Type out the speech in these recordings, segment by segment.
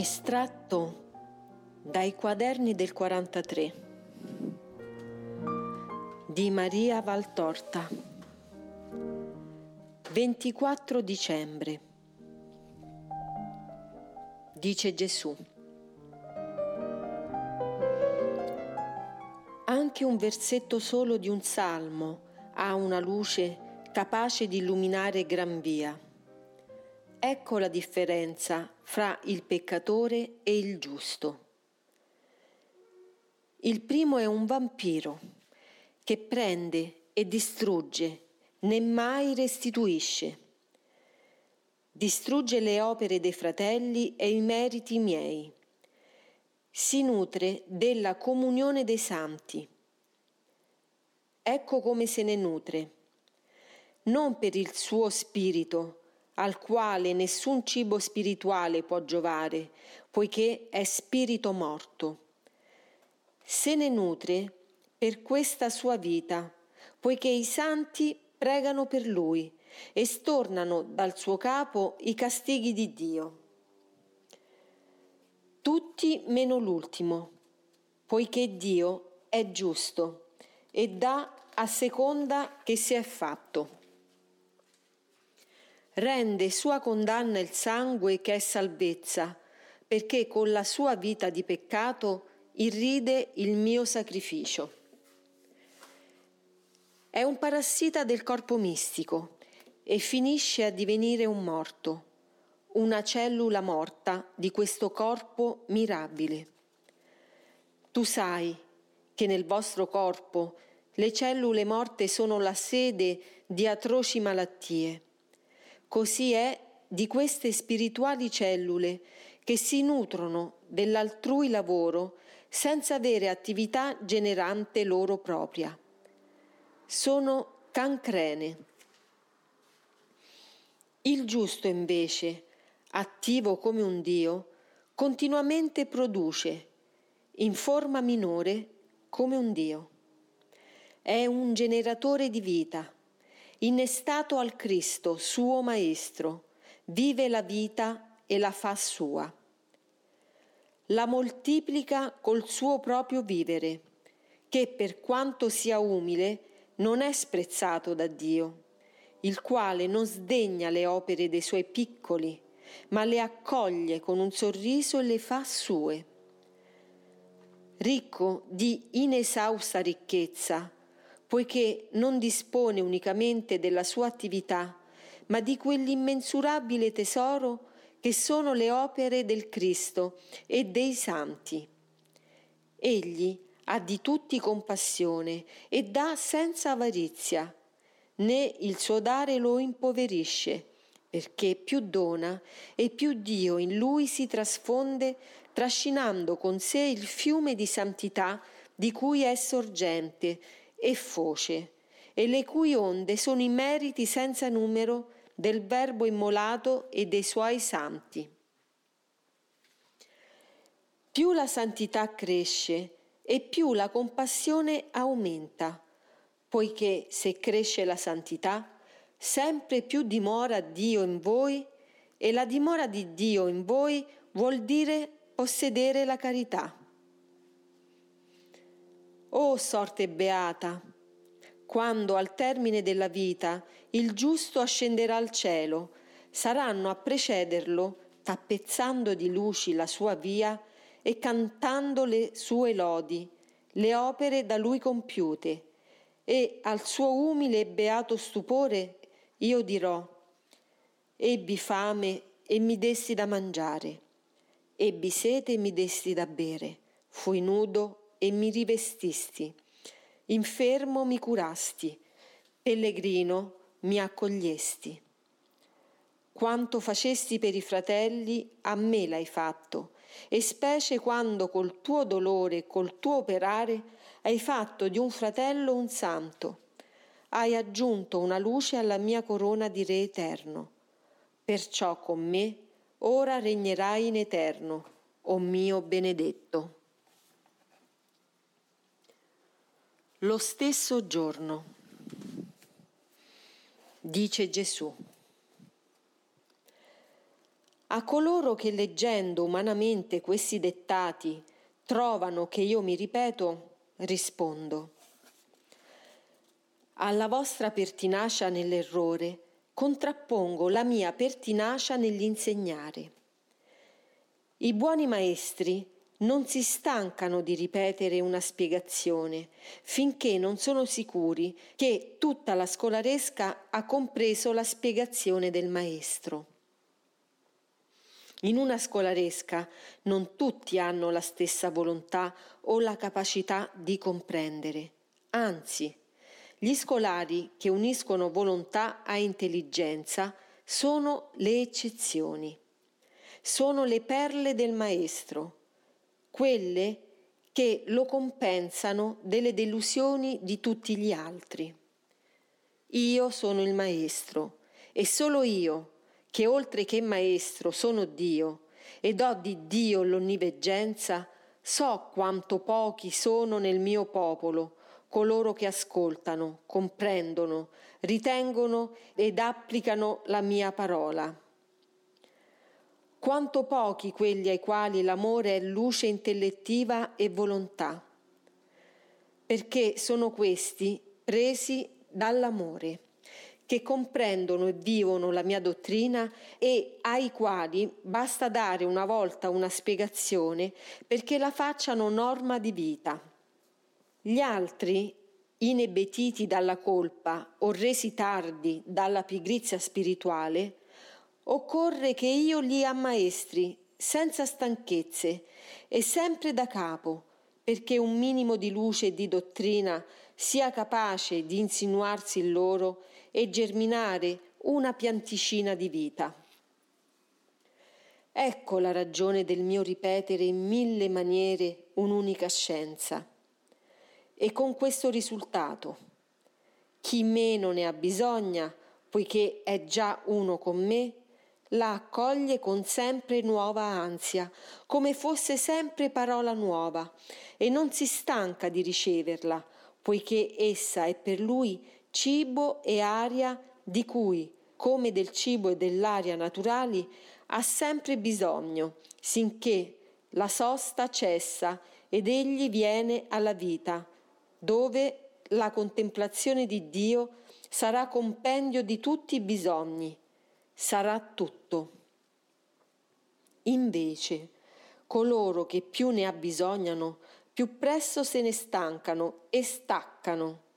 Estratto dai quaderni del 43 di Maria Valtorta 24 dicembre Dice Gesù Anche un versetto solo di un salmo ha una luce capace di illuminare gran via. Ecco la differenza fra il peccatore e il giusto. Il primo è un vampiro che prende e distrugge, né mai restituisce. Distrugge le opere dei fratelli e i meriti miei. Si nutre della comunione dei santi Ecco come se ne nutre. Non per il suo spirito, al quale nessun cibo spirituale può giovare, poiché è spirito morto. Se ne nutre per questa sua vita, poiché i santi pregano per lui e stornano dal suo capo i castighi di Dio. Tutti meno l'ultimo, poiché Dio è giusto e dà a seconda che si è fatto. Rende sua condanna il sangue che è salvezza, perché con la sua vita di peccato irride il mio sacrificio. È un parassita del corpo mistico e finisce a divenire un morto, una cellula morta di questo corpo mirabile. Tu sai che nel vostro corpo le cellule morte sono la sede di atroci malattie. Così è di queste spirituali cellule che si nutrono dell'altrui lavoro senza avere attività generante loro propria. Sono cancrene. Il giusto invece, attivo come un Dio, continuamente produce, in forma minore, come un Dio. È un generatore di vita, innestato al Cristo, suo Maestro, vive la vita e la fa sua. La moltiplica col suo proprio vivere, che per quanto sia umile non è sprezzato da Dio, il quale non sdegna le opere dei suoi piccoli, ma le accoglie con un sorriso e le fa sue ricco di inesausta ricchezza, poiché non dispone unicamente della sua attività, ma di quell'immensurabile tesoro che sono le opere del Cristo e dei santi. Egli ha di tutti compassione e dà senza avarizia, né il suo dare lo impoverisce, perché più dona e più Dio in lui si trasfonde trascinando con sé il fiume di santità di cui è sorgente e foce, e le cui onde sono i meriti senza numero del Verbo immolato e dei suoi santi. Più la santità cresce e più la compassione aumenta, poiché se cresce la santità, sempre più dimora Dio in voi e la dimora di Dio in voi vuol dire possedere la carità. O sorte beata, quando al termine della vita il giusto ascenderà al cielo, saranno a precederlo, tappezzando di luci la sua via e cantando le sue lodi, le opere da lui compiute, e al suo umile e beato stupore io dirò, ebbi fame e mi dessi da mangiare Ebbi sete e mi desti da bere, fui nudo e mi rivestisti, infermo mi curasti, pellegrino mi accogliesti. Quanto facesti per i fratelli, a me l'hai fatto, e specie quando col tuo dolore e col tuo operare hai fatto di un fratello un santo. Hai aggiunto una luce alla mia corona di Re eterno. Perciò con me ora regnerai in eterno, o mio benedetto. Lo stesso giorno, dice Gesù, A coloro che leggendo umanamente questi dettati trovano che io mi ripeto, rispondo. Alla vostra pertinacia nell'errore contrappongo la mia pertinacia nell'insegnare. I buoni maestri non si stancano di ripetere una spiegazione finché non sono sicuri che tutta la scolaresca ha compreso la spiegazione del maestro. In una scolaresca non tutti hanno la stessa volontà o la capacità di comprendere, anzi, gli scolari che uniscono volontà a intelligenza sono le eccezioni, sono le perle del maestro, quelle che lo compensano delle delusioni di tutti gli altri. Io sono il maestro e solo io che oltre che maestro sono Dio ed ho di Dio l'onniveggenza, so quanto pochi sono nel mio popolo coloro che ascoltano, comprendono, ritengono ed applicano la mia parola. Quanto pochi quelli ai quali l'amore è luce intellettiva e volontà, perché sono questi presi dall'amore che comprendono e vivono la mia dottrina e ai quali basta dare una volta una spiegazione perché la facciano norma di vita. Gli altri, inebetiti dalla colpa o resi tardi dalla pigrizia spirituale, occorre che io li ammaestri senza stanchezze e sempre da capo, perché un minimo di luce e di dottrina sia capace di insinuarsi in loro e germinare una pianticina di vita. Ecco la ragione del mio ripetere in mille maniere un'unica scienza. E con questo risultato. Chi meno ne ha bisogna, poiché è già uno con me, la accoglie con sempre nuova ansia, come fosse sempre parola nuova, e non si stanca di riceverla, poiché essa è per lui cibo e aria di cui, come del cibo e dell'aria naturali, ha sempre bisogno, sinché la sosta cessa ed egli viene alla vita, dove la contemplazione di Dio sarà compendio di tutti i bisogni, sarà tutto. Invece, coloro che più ne abbisognano, più presto se ne stancano e staccano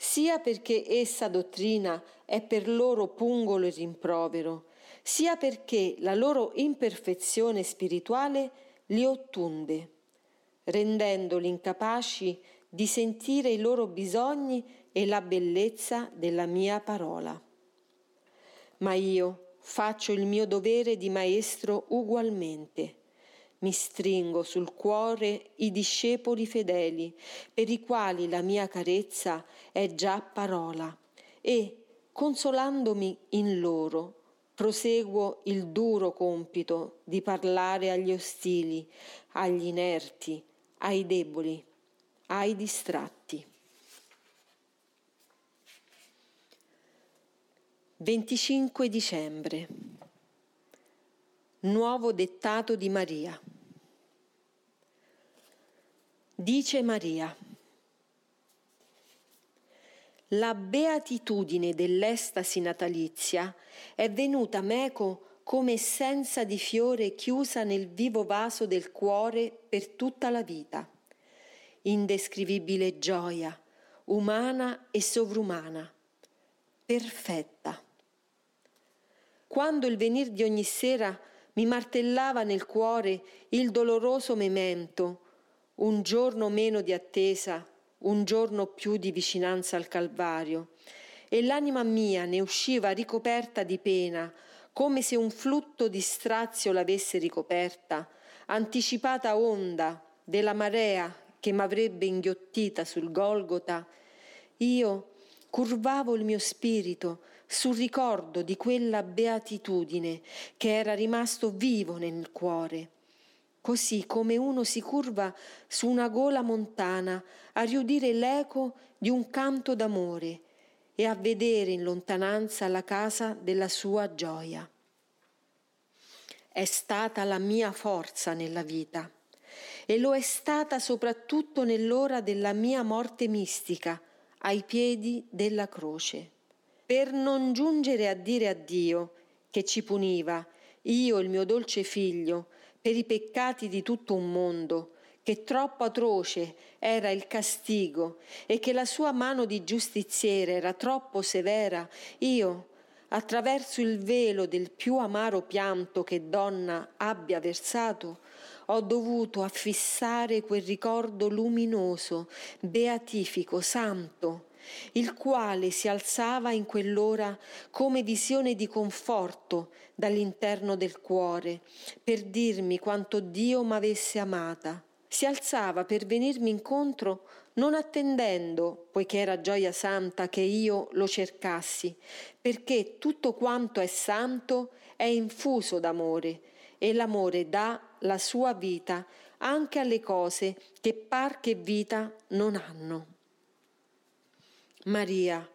sia perché essa dottrina è per loro pungolo e rimprovero, sia perché la loro imperfezione spirituale li ottunde, rendendoli incapaci di sentire i loro bisogni e la bellezza della mia parola. Ma io faccio il mio dovere di maestro ugualmente mi stringo sul cuore i discepoli fedeli, per i quali la mia carezza è già parola, e, consolandomi in loro, proseguo il duro compito di parlare agli ostili, agli inerti, ai deboli, ai distratti. 25 dicembre Nuovo dettato di Maria. Dice Maria. La beatitudine dell'estasi natalizia è venuta meco come essenza di fiore chiusa nel vivo vaso del cuore per tutta la vita. Indescrivibile gioia, umana e sovrumana, perfetta. Quando il venir di ogni sera mi martellava nel cuore il doloroso memento, un giorno meno di attesa, un giorno più di vicinanza al Calvario, e l'anima mia ne usciva ricoperta di pena, come se un flutto di strazio l'avesse ricoperta, anticipata onda della marea che m'avrebbe inghiottita sul Golgota, io curvavo il mio spirito sul ricordo di quella beatitudine che era rimasto vivo nel cuore, così come uno si curva su una gola montana a riudire l'eco di un canto d'amore e a vedere in lontananza la casa della sua gioia. è stata la mia forza nella vita e lo è stata soprattutto nell'ora della mia morte mistica, ai piedi della croce. Per non giungere a dire a Dio che ci puniva, io il mio dolce figlio, per i peccati di tutto un mondo, che troppo atroce era il castigo e che la sua mano di giustiziere era troppo severa, io, attraverso il velo del più amaro pianto che donna abbia versato, ho dovuto affissare quel ricordo luminoso, beatifico, santo, il quale si alzava in quell'ora come visione di conforto dall'interno del cuore, per dirmi quanto Dio m'avesse amata. Si alzava per venirmi incontro non attendendo, poiché era gioia santa, che io lo cercassi, perché tutto quanto è santo è infuso d'amore e l'amore dà la sua vita anche alle cose che par che vita non hanno. Maria,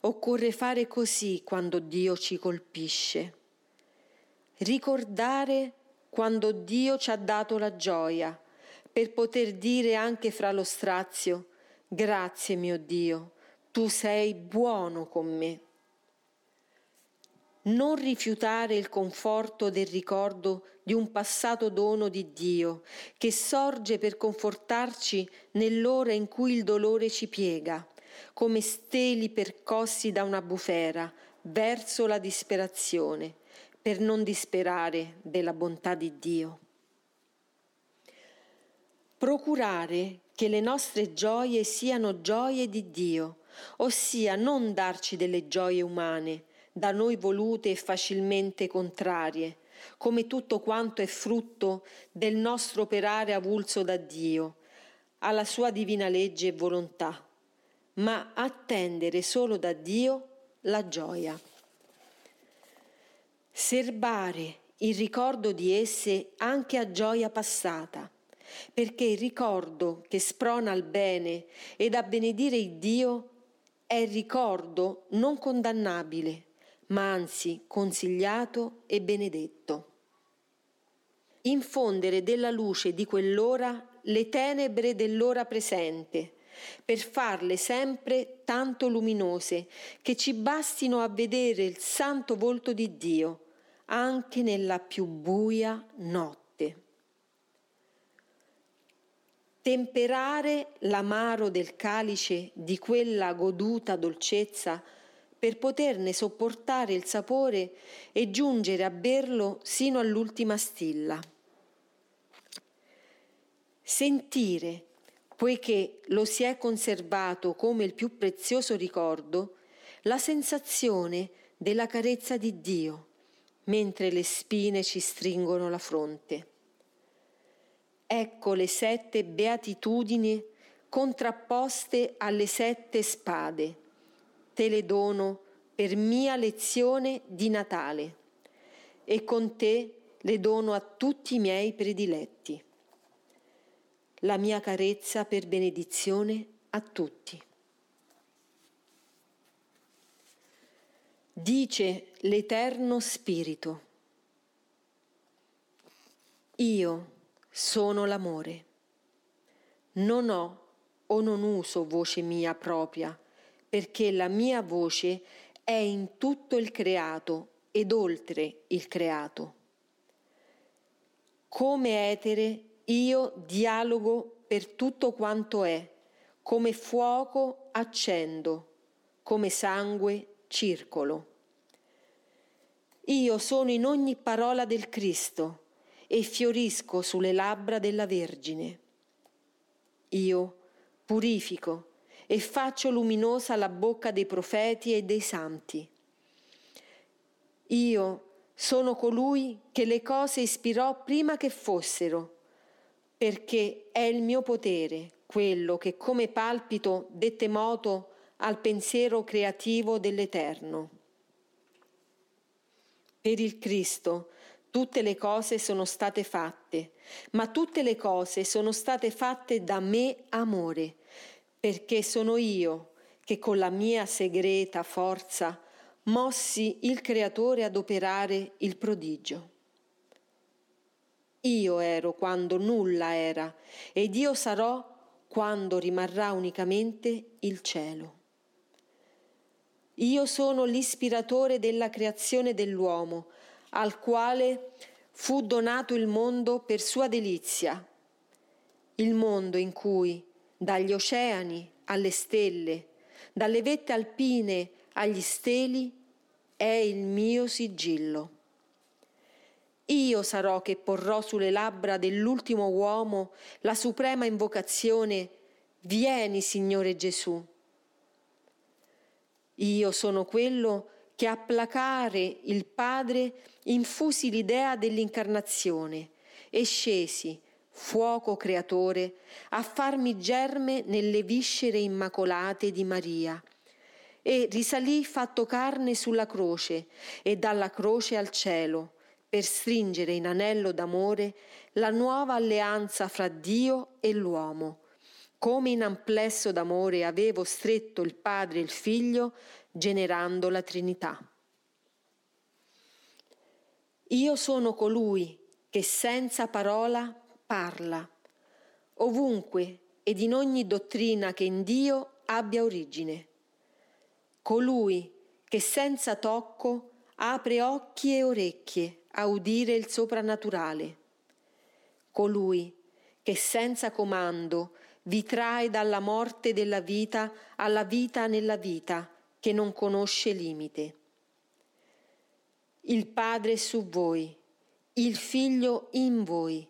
occorre fare così quando Dio ci colpisce. Ricordare quando Dio ci ha dato la gioia, per poter dire anche fra lo strazio, grazie mio Dio, tu sei buono con me. Non rifiutare il conforto del ricordo di un passato dono di Dio che sorge per confortarci nell'ora in cui il dolore ci piega come steli percossi da una bufera verso la disperazione, per non disperare della bontà di Dio. Procurare che le nostre gioie siano gioie di Dio, ossia non darci delle gioie umane, da noi volute e facilmente contrarie, come tutto quanto è frutto del nostro operare avulso da Dio, alla sua divina legge e volontà ma attendere solo da Dio la gioia. Serbare il ricordo di esse anche a gioia passata, perché il ricordo che sprona al bene ed a benedire il Dio è il ricordo non condannabile, ma anzi consigliato e benedetto. Infondere della luce di quell'ora le tenebre dell'ora presente, per farle sempre tanto luminose che ci bastino a vedere il santo volto di Dio anche nella più buia notte. Temperare l'amaro del calice di quella goduta dolcezza per poterne sopportare il sapore e giungere a berlo sino all'ultima stilla. Sentire poiché lo si è conservato come il più prezioso ricordo, la sensazione della carezza di Dio, mentre le spine ci stringono la fronte. Ecco le sette beatitudini contrapposte alle sette spade. Te le dono per mia lezione di Natale e con te le dono a tutti i miei prediletti la mia carezza per benedizione a tutti. Dice l'Eterno Spirito, io sono l'amore, non ho o non uso voce mia propria, perché la mia voce è in tutto il creato ed oltre il creato. Come etere io dialogo per tutto quanto è, come fuoco accendo, come sangue circolo. Io sono in ogni parola del Cristo e fiorisco sulle labbra della Vergine. Io purifico e faccio luminosa la bocca dei profeti e dei santi. Io sono colui che le cose ispirò prima che fossero perché è il mio potere quello che come palpito dette moto al pensiero creativo dell'Eterno. Per il Cristo tutte le cose sono state fatte, ma tutte le cose sono state fatte da me amore, perché sono io che con la mia segreta forza mossi il Creatore ad operare il prodigio. Io ero quando nulla era, ed io sarò quando rimarrà unicamente il cielo. Io sono l'ispiratore della creazione dell'uomo, al quale fu donato il mondo per sua delizia, il mondo in cui, dagli oceani alle stelle, dalle vette alpine agli steli, è il mio sigillo. Io sarò che porrò sulle labbra dell'ultimo uomo la suprema invocazione Vieni, Signore Gesù. Io sono quello che a placare il Padre infusi l'idea dell'incarnazione e scesi, fuoco creatore, a farmi germe nelle viscere immacolate di Maria. E risalì fatto carne sulla croce e dalla croce al cielo, per stringere in anello d'amore la nuova alleanza fra Dio e l'uomo. Come in amplesso d'amore avevo stretto il Padre e il Figlio, generando la Trinità. Io sono colui che senza parola parla, ovunque ed in ogni dottrina che in Dio abbia origine. Colui che senza tocco apre occhi e orecchie a udire il soprannaturale. Colui che senza comando vi trae dalla morte della vita alla vita nella vita che non conosce limite. Il Padre è su voi, il Figlio in voi,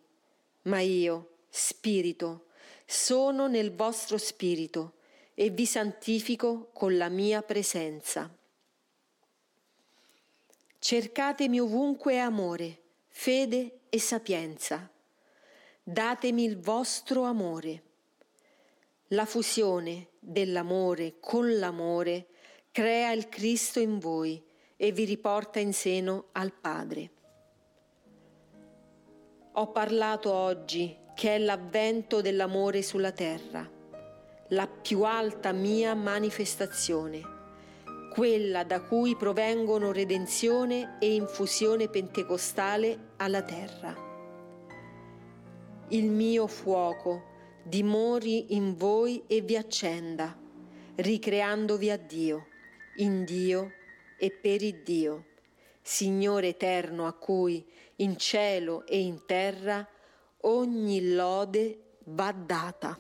ma io, Spirito, sono nel vostro spirito e vi santifico con la mia presenza. Cercatemi ovunque amore, fede e sapienza. Datemi il vostro amore. La fusione dell'amore con l'amore crea il Cristo in voi e vi riporta in seno al Padre. Ho parlato oggi che è l'avvento dell'amore sulla terra, la più alta mia manifestazione, quella da cui provengono redenzione e infusione pentecostale alla terra. Il mio fuoco dimori in voi e vi accenda, ricreandovi a Dio in Dio e per il Dio, Signore eterno a cui in cielo e in terra ogni lode va data.